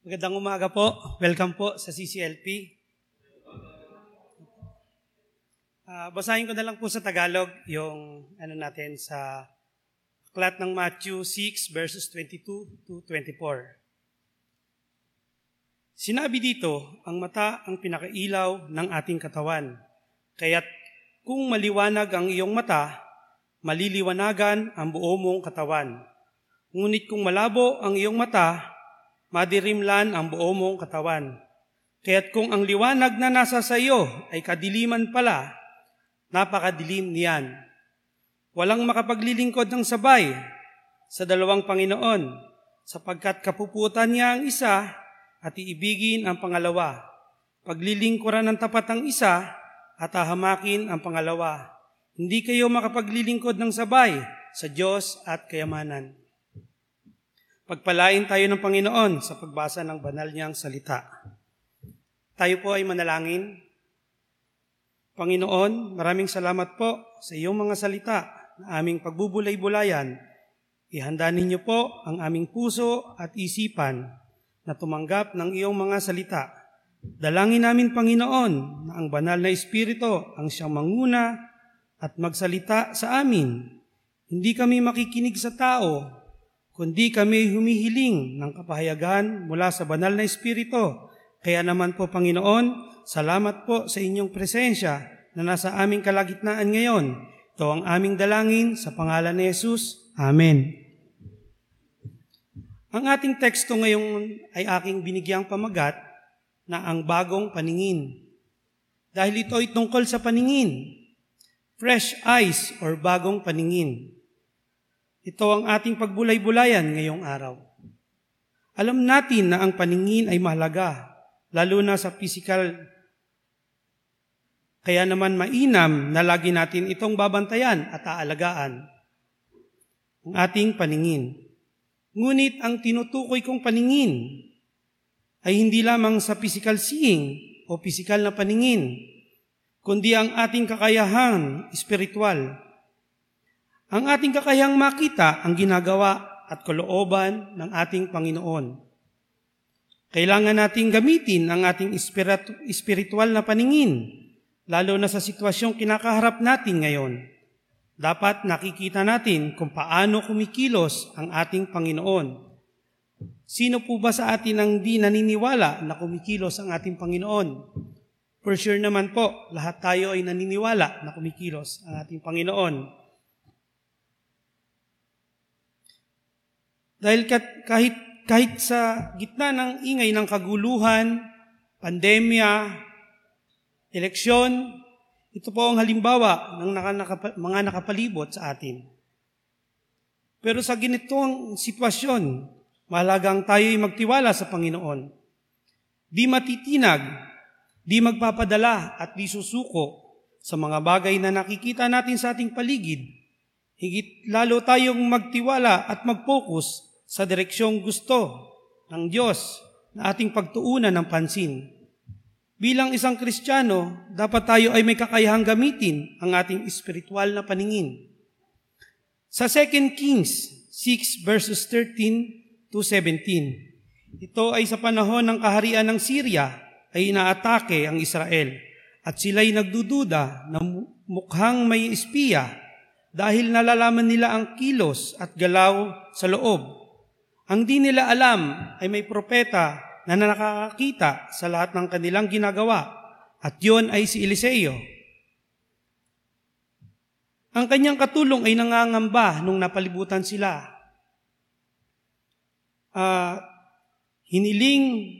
Magandang umaga po. Welcome po sa CCLP. Uh, basahin ko na lang po sa Tagalog yung ano natin sa aklat ng Matthew 6 verses 22 to 24. Sinabi dito, ang mata ang pinakailaw ng ating katawan. Kaya't kung maliwanag ang iyong mata, maliliwanagan ang buo mong katawan. Ngunit kung malabo ang iyong mata, madirimlan ang buo mong katawan. Kaya't kung ang liwanag na nasa sa iyo ay kadiliman pala, napakadilim niyan. Walang makapaglilingkod ng sabay sa dalawang Panginoon, sapagkat kapuputan niya ang isa at iibigin ang pangalawa. Paglilingkuran ng tapat ang isa at ahamakin ang pangalawa. Hindi kayo makapaglilingkod ng sabay sa Diyos at kayamanan. Pagpalain tayo ng Panginoon sa pagbasa ng banal niyang salita. Tayo po ay manalangin. Panginoon, maraming salamat po sa iyong mga salita na aming pagbubulay-bulayan. Ihanda ninyo po ang aming puso at isipan na tumanggap ng iyong mga salita. Dalangin namin, Panginoon, na ang banal na Espiritu ang siyang manguna at magsalita sa amin. Hindi kami makikinig sa tao, kundi kami humihiling ng kapahayagan mula sa banal na Espiritu. Kaya naman po, Panginoon, salamat po sa inyong presensya na nasa aming kalagitnaan ngayon. Ito ang aming dalangin sa pangalan ni Jesus. Amen. Ang ating teksto ngayon ay aking binigyang pamagat na ang bagong paningin. Dahil ito ay tungkol sa paningin. Fresh eyes or bagong paningin. Ito ang ating pagbulay-bulayan ngayong araw. Alam natin na ang paningin ay mahalaga, lalo na sa physical. Kaya naman mainam na lagi natin itong babantayan at aalagaan. Ang ating paningin. Ngunit ang tinutukoy kong paningin ay hindi lamang sa physical seeing o physical na paningin, kundi ang ating kakayahan espiritual ang ating kakayang makita ang ginagawa at kalooban ng ating Panginoon. Kailangan nating gamitin ang ating espiritual na paningin, lalo na sa sitwasyong kinakaharap natin ngayon. Dapat nakikita natin kung paano kumikilos ang ating Panginoon. Sino po ba sa atin ang di naniniwala na kumikilos ang ating Panginoon? For sure naman po, lahat tayo ay naniniwala na kumikilos ang ating Panginoon. Dahil kahit, kahit sa gitna ng ingay ng kaguluhan, pandemya, eleksyon, ito po ang halimbawa ng mga nakapalibot sa atin. Pero sa ganitong sitwasyon, mahalagang tayo'y magtiwala sa Panginoon. Di matitinag, di magpapadala at di susuko sa mga bagay na nakikita natin sa ating paligid. Higit lalo tayong magtiwala at mag-focus sa direksyong gusto ng Diyos na ating pagtuunan ng pansin. Bilang isang Kristiyano, dapat tayo ay may kakayahang gamitin ang ating espiritual na paningin. Sa 2 Kings 6 verses 13 to 17, ito ay sa panahon ng kaharian ng Syria ay inaatake ang Israel at sila'y nagdududa na mukhang may espiya dahil nalalaman nila ang kilos at galaw sa loob ang di nila alam ay may propeta na nakakakita sa lahat ng kanilang ginagawa at yon ay si Eliseo. Ang kanyang katulong ay nangangamba nung napalibutan sila. Uh, hiniling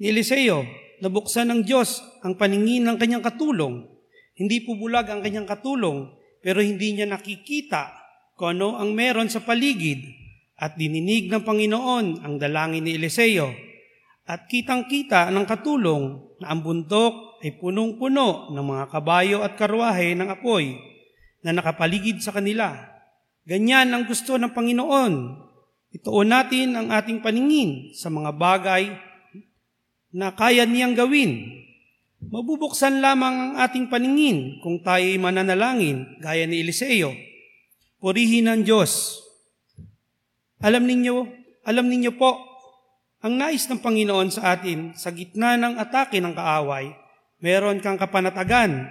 ni Eliseo na buksan ng Diyos ang paningin ng kanyang katulong. Hindi po bulag ang kanyang katulong, pero hindi niya nakikita kung ano ang meron sa paligid at dininig ng Panginoon ang dalangin ni Eliseo. At kitang-kita ng katulong na ang bundok ay punong-puno ng mga kabayo at karwahe ng apoy na nakapaligid sa kanila. Ganyan ang gusto ng Panginoon. Ituon natin ang ating paningin sa mga bagay na kaya niyang gawin. Mabubuksan lamang ang ating paningin kung tayo'y mananalangin gaya ni Eliseo. Purihin ang Diyos alam ninyo, alam ninyo po Ang nais ng Panginoon sa atin, sa gitna ng atake ng kaaway, meron kang kapanatagan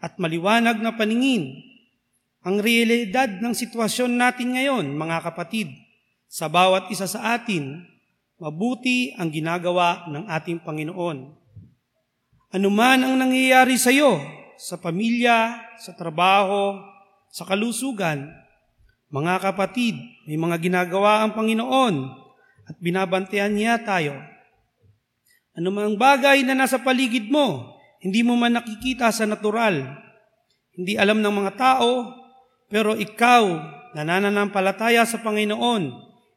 at maliwanag na paningin. Ang realidad ng sitwasyon natin ngayon, mga kapatid, sa bawat isa sa atin, mabuti ang ginagawa ng ating Panginoon. Anuman ang nangyayari sa iyo, sa pamilya, sa trabaho, sa kalusugan, mga kapatid, may mga ginagawa ang Panginoon at binabantayan niya tayo. Ano mang bagay na nasa paligid mo, hindi mo man nakikita sa natural, hindi alam ng mga tao, pero ikaw, nanananampalataya sa Panginoon,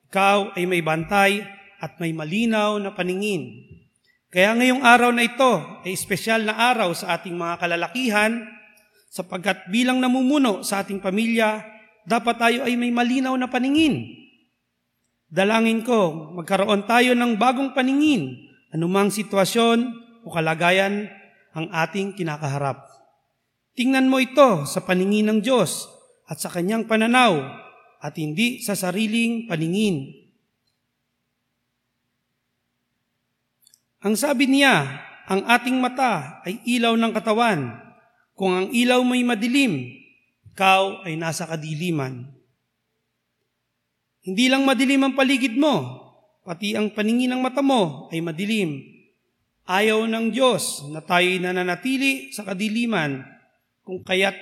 ikaw ay may bantay at may malinaw na paningin. Kaya ngayong araw na ito ay espesyal na araw sa ating mga kalalakihan sapagkat bilang namumuno sa ating pamilya, dapat tayo ay may malinaw na paningin Dalangin ko, magkaroon tayo ng bagong paningin, anumang sitwasyon o kalagayan ang ating kinakaharap. Tingnan mo ito sa paningin ng Diyos at sa kanyang pananaw at hindi sa sariling paningin. Ang sabi niya, ang ating mata ay ilaw ng katawan. Kung ang ilaw may madilim, ikaw ay nasa kadiliman. Hindi lang madilim ang paligid mo, pati ang paningin ng mata mo ay madilim. Ayaw ng Diyos na tayo'y nananatili sa kadiliman kung kaya't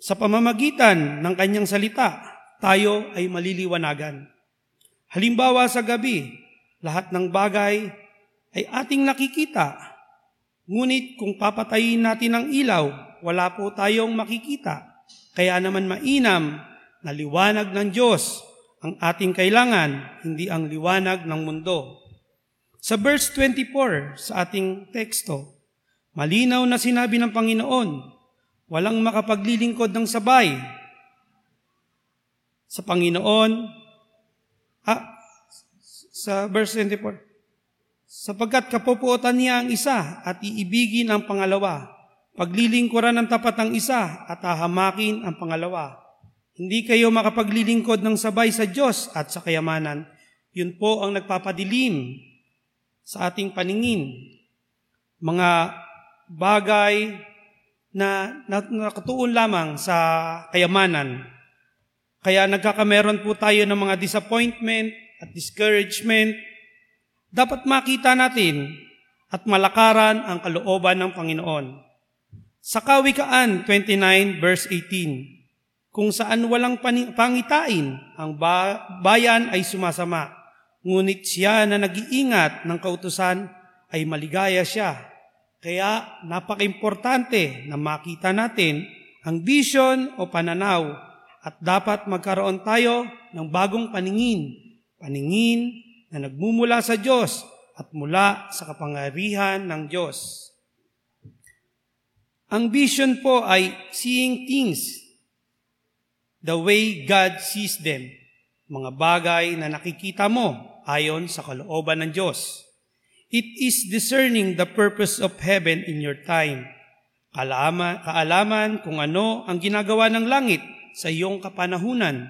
sa pamamagitan ng kanyang salita, tayo ay maliliwanagan. Halimbawa sa gabi, lahat ng bagay ay ating nakikita. Ngunit kung papatayin natin ang ilaw, wala po tayong makikita. Kaya naman mainam na liwanag ng Diyos ang ating kailangan, hindi ang liwanag ng mundo. Sa verse 24 sa ating teksto, malinaw na sinabi ng Panginoon, walang makapaglilingkod ng sabay sa Panginoon. Ah, sa verse 24, sapagkat kapupuotan niya ang isa at iibigin ang pangalawa, paglilingkuran ng tapat ang isa at hahamakin ang pangalawa. Hindi kayo makapaglilingkod ng sabay sa Diyos at sa kayamanan. Yun po ang nagpapadilim sa ating paningin. Mga bagay na, na nakatuon lamang sa kayamanan. Kaya nagkakameron po tayo ng mga disappointment at discouragement. Dapat makita natin at malakaran ang kalooban ng Panginoon. Sa Kawikaan 29 verse 18, kung saan walang pangitain, ang bayan ay sumasama. Ngunit siya na nag-iingat ng kautusan ay maligaya siya. Kaya napaka-importante na makita natin ang vision o pananaw at dapat magkaroon tayo ng bagong paningin. Paningin na nagmumula sa Diyos at mula sa kapangyarihan ng Diyos. Ang vision po ay seeing things the way God sees them, mga bagay na nakikita mo ayon sa kalooban ng Diyos. It is discerning the purpose of heaven in your time. Kaalaman, kaalaman kung ano ang ginagawa ng langit sa iyong kapanahunan.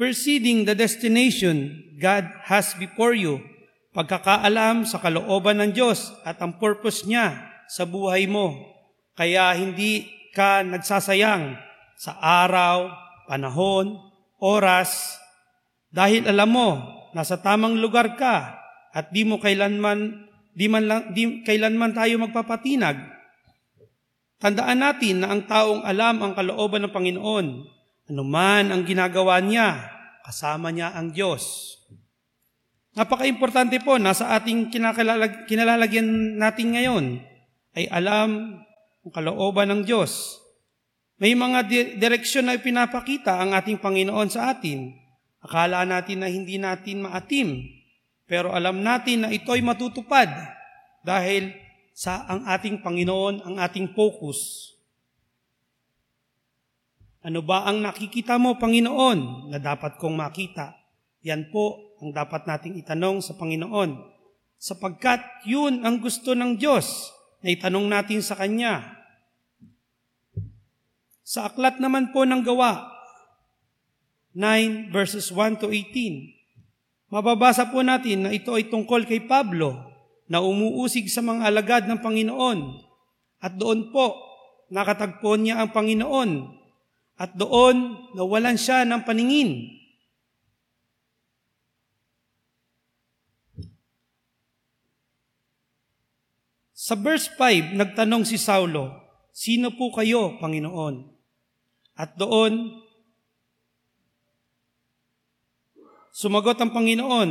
Perceiving the destination God has before you, pagkakaalam sa kalooban ng Diyos at ang purpose niya sa buhay mo. Kaya hindi ka nagsasayang sa araw, panahon, oras, dahil alam mo, nasa tamang lugar ka at di mo kailanman, di man lang, di, kailanman tayo magpapatinag. Tandaan natin na ang taong alam ang kalooban ng Panginoon, anuman ang ginagawa niya, kasama niya ang Diyos. Napaka-importante po, nasa ating kinalalagyan natin ngayon, ay alam ang kalooban ng Diyos. May mga di- direksyon na pinapakita ang ating Panginoon sa atin. Akala natin na hindi natin maatim, pero alam natin na ito'y matutupad dahil sa ang ating Panginoon ang ating focus. Ano ba ang nakikita mo, Panginoon, na dapat kong makita? Yan po ang dapat nating itanong sa Panginoon. Sapagkat yun ang gusto ng Diyos na itanong natin sa Kanya. Sa aklat naman po ng gawa, 9 verses 1 to 18, Mababasa po natin na ito ay tungkol kay Pablo na umuusig sa mga alagad ng Panginoon. At doon po, nakatagpo niya ang Panginoon. At doon, nawalan siya ng paningin. Sa verse 5, nagtanong si Saulo, Sino po kayo, Panginoon? At doon, sumagot ang Panginoon,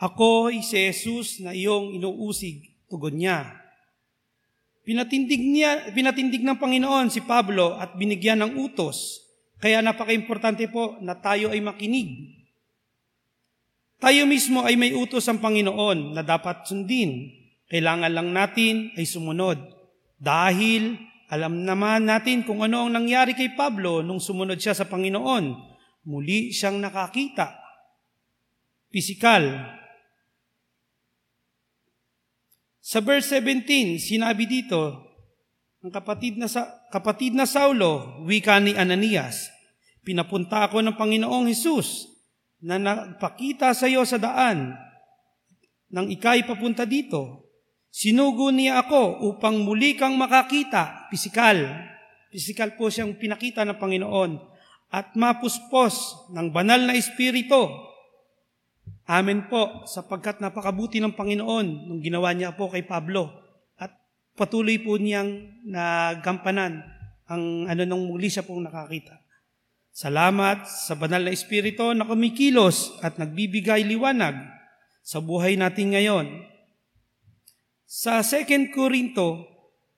Ako ay si Jesus na iyong inuusig, tugon niya. Pinatindig, niya, pinatindig ng Panginoon si Pablo at binigyan ng utos. Kaya napaka-importante po na tayo ay makinig. Tayo mismo ay may utos ang Panginoon na dapat sundin. Kailangan lang natin ay sumunod. Dahil alam naman natin kung ano ang nangyari kay Pablo nung sumunod siya sa Panginoon. Muli siyang nakakita. Pisikal, sa verse 17, sinabi dito, ang kapatid na, sa, kapatid na Saulo, wika ni Ananias, pinapunta ako ng Panginoong Hesus na nagpakita sa iyo sa daan nang ikay papunta dito. Sinugo niya ako upang muli kang makakita, pisikal. Pisikal po siyang pinakita ng Panginoon at mapuspos ng banal na espiritu Amen po, sapagkat napakabuti ng Panginoon nung ginawa niya po kay Pablo. At patuloy po niyang nagampanan ang ano nung muli siya pong nakakita. Salamat sa banal na Espiritu na kumikilos at nagbibigay liwanag sa buhay natin ngayon. Sa 2 Corinto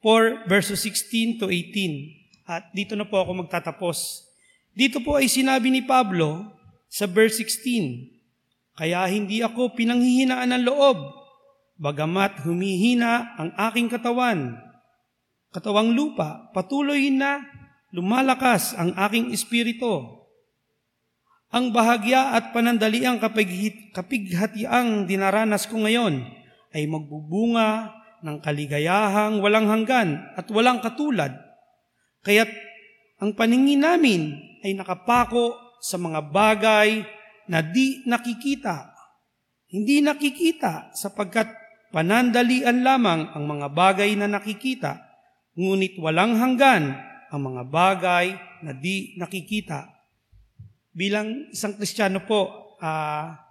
4 verses 16 to 18, at dito na po ako magtatapos. Dito po ay sinabi ni Pablo sa verse 16, kaya hindi ako pinanghihinaan ng loob, bagamat humihina ang aking katawan. Katawang lupa, patuloy na lumalakas ang aking espiritu. Ang bahagya at panandaliang kapighatiang dinaranas ko ngayon ay magbubunga ng kaligayahang walang hanggan at walang katulad. Kaya't ang paningin namin ay nakapako sa mga bagay na di nakikita. Hindi nakikita sapagkat panandalian lamang ang mga bagay na nakikita, ngunit walang hanggan ang mga bagay na di nakikita. Bilang isang Kristiyano po, uh,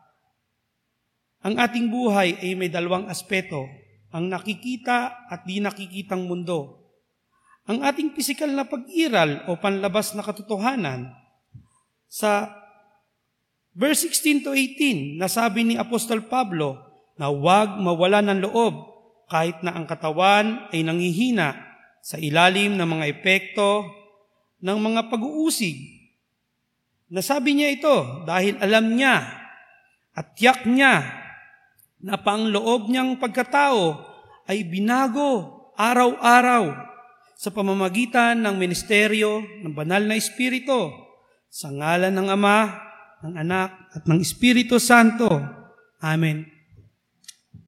ang ating buhay ay may dalawang aspeto, ang nakikita at di nakikitang mundo. Ang ating pisikal na pag-iral o panlabas na katotohanan sa Verse 16 to 18, nasabi ni Apostol Pablo na huwag mawala ng loob kahit na ang katawan ay nangihina sa ilalim ng mga epekto ng mga pag-uusig. Nasabi niya ito dahil alam niya at tiyak niya na pang loob niyang pagkatao ay binago araw-araw sa pamamagitan ng ministeryo ng banal na Espiritu sa ngalan ng Ama ng Anak at ng Espiritu Santo. Amen.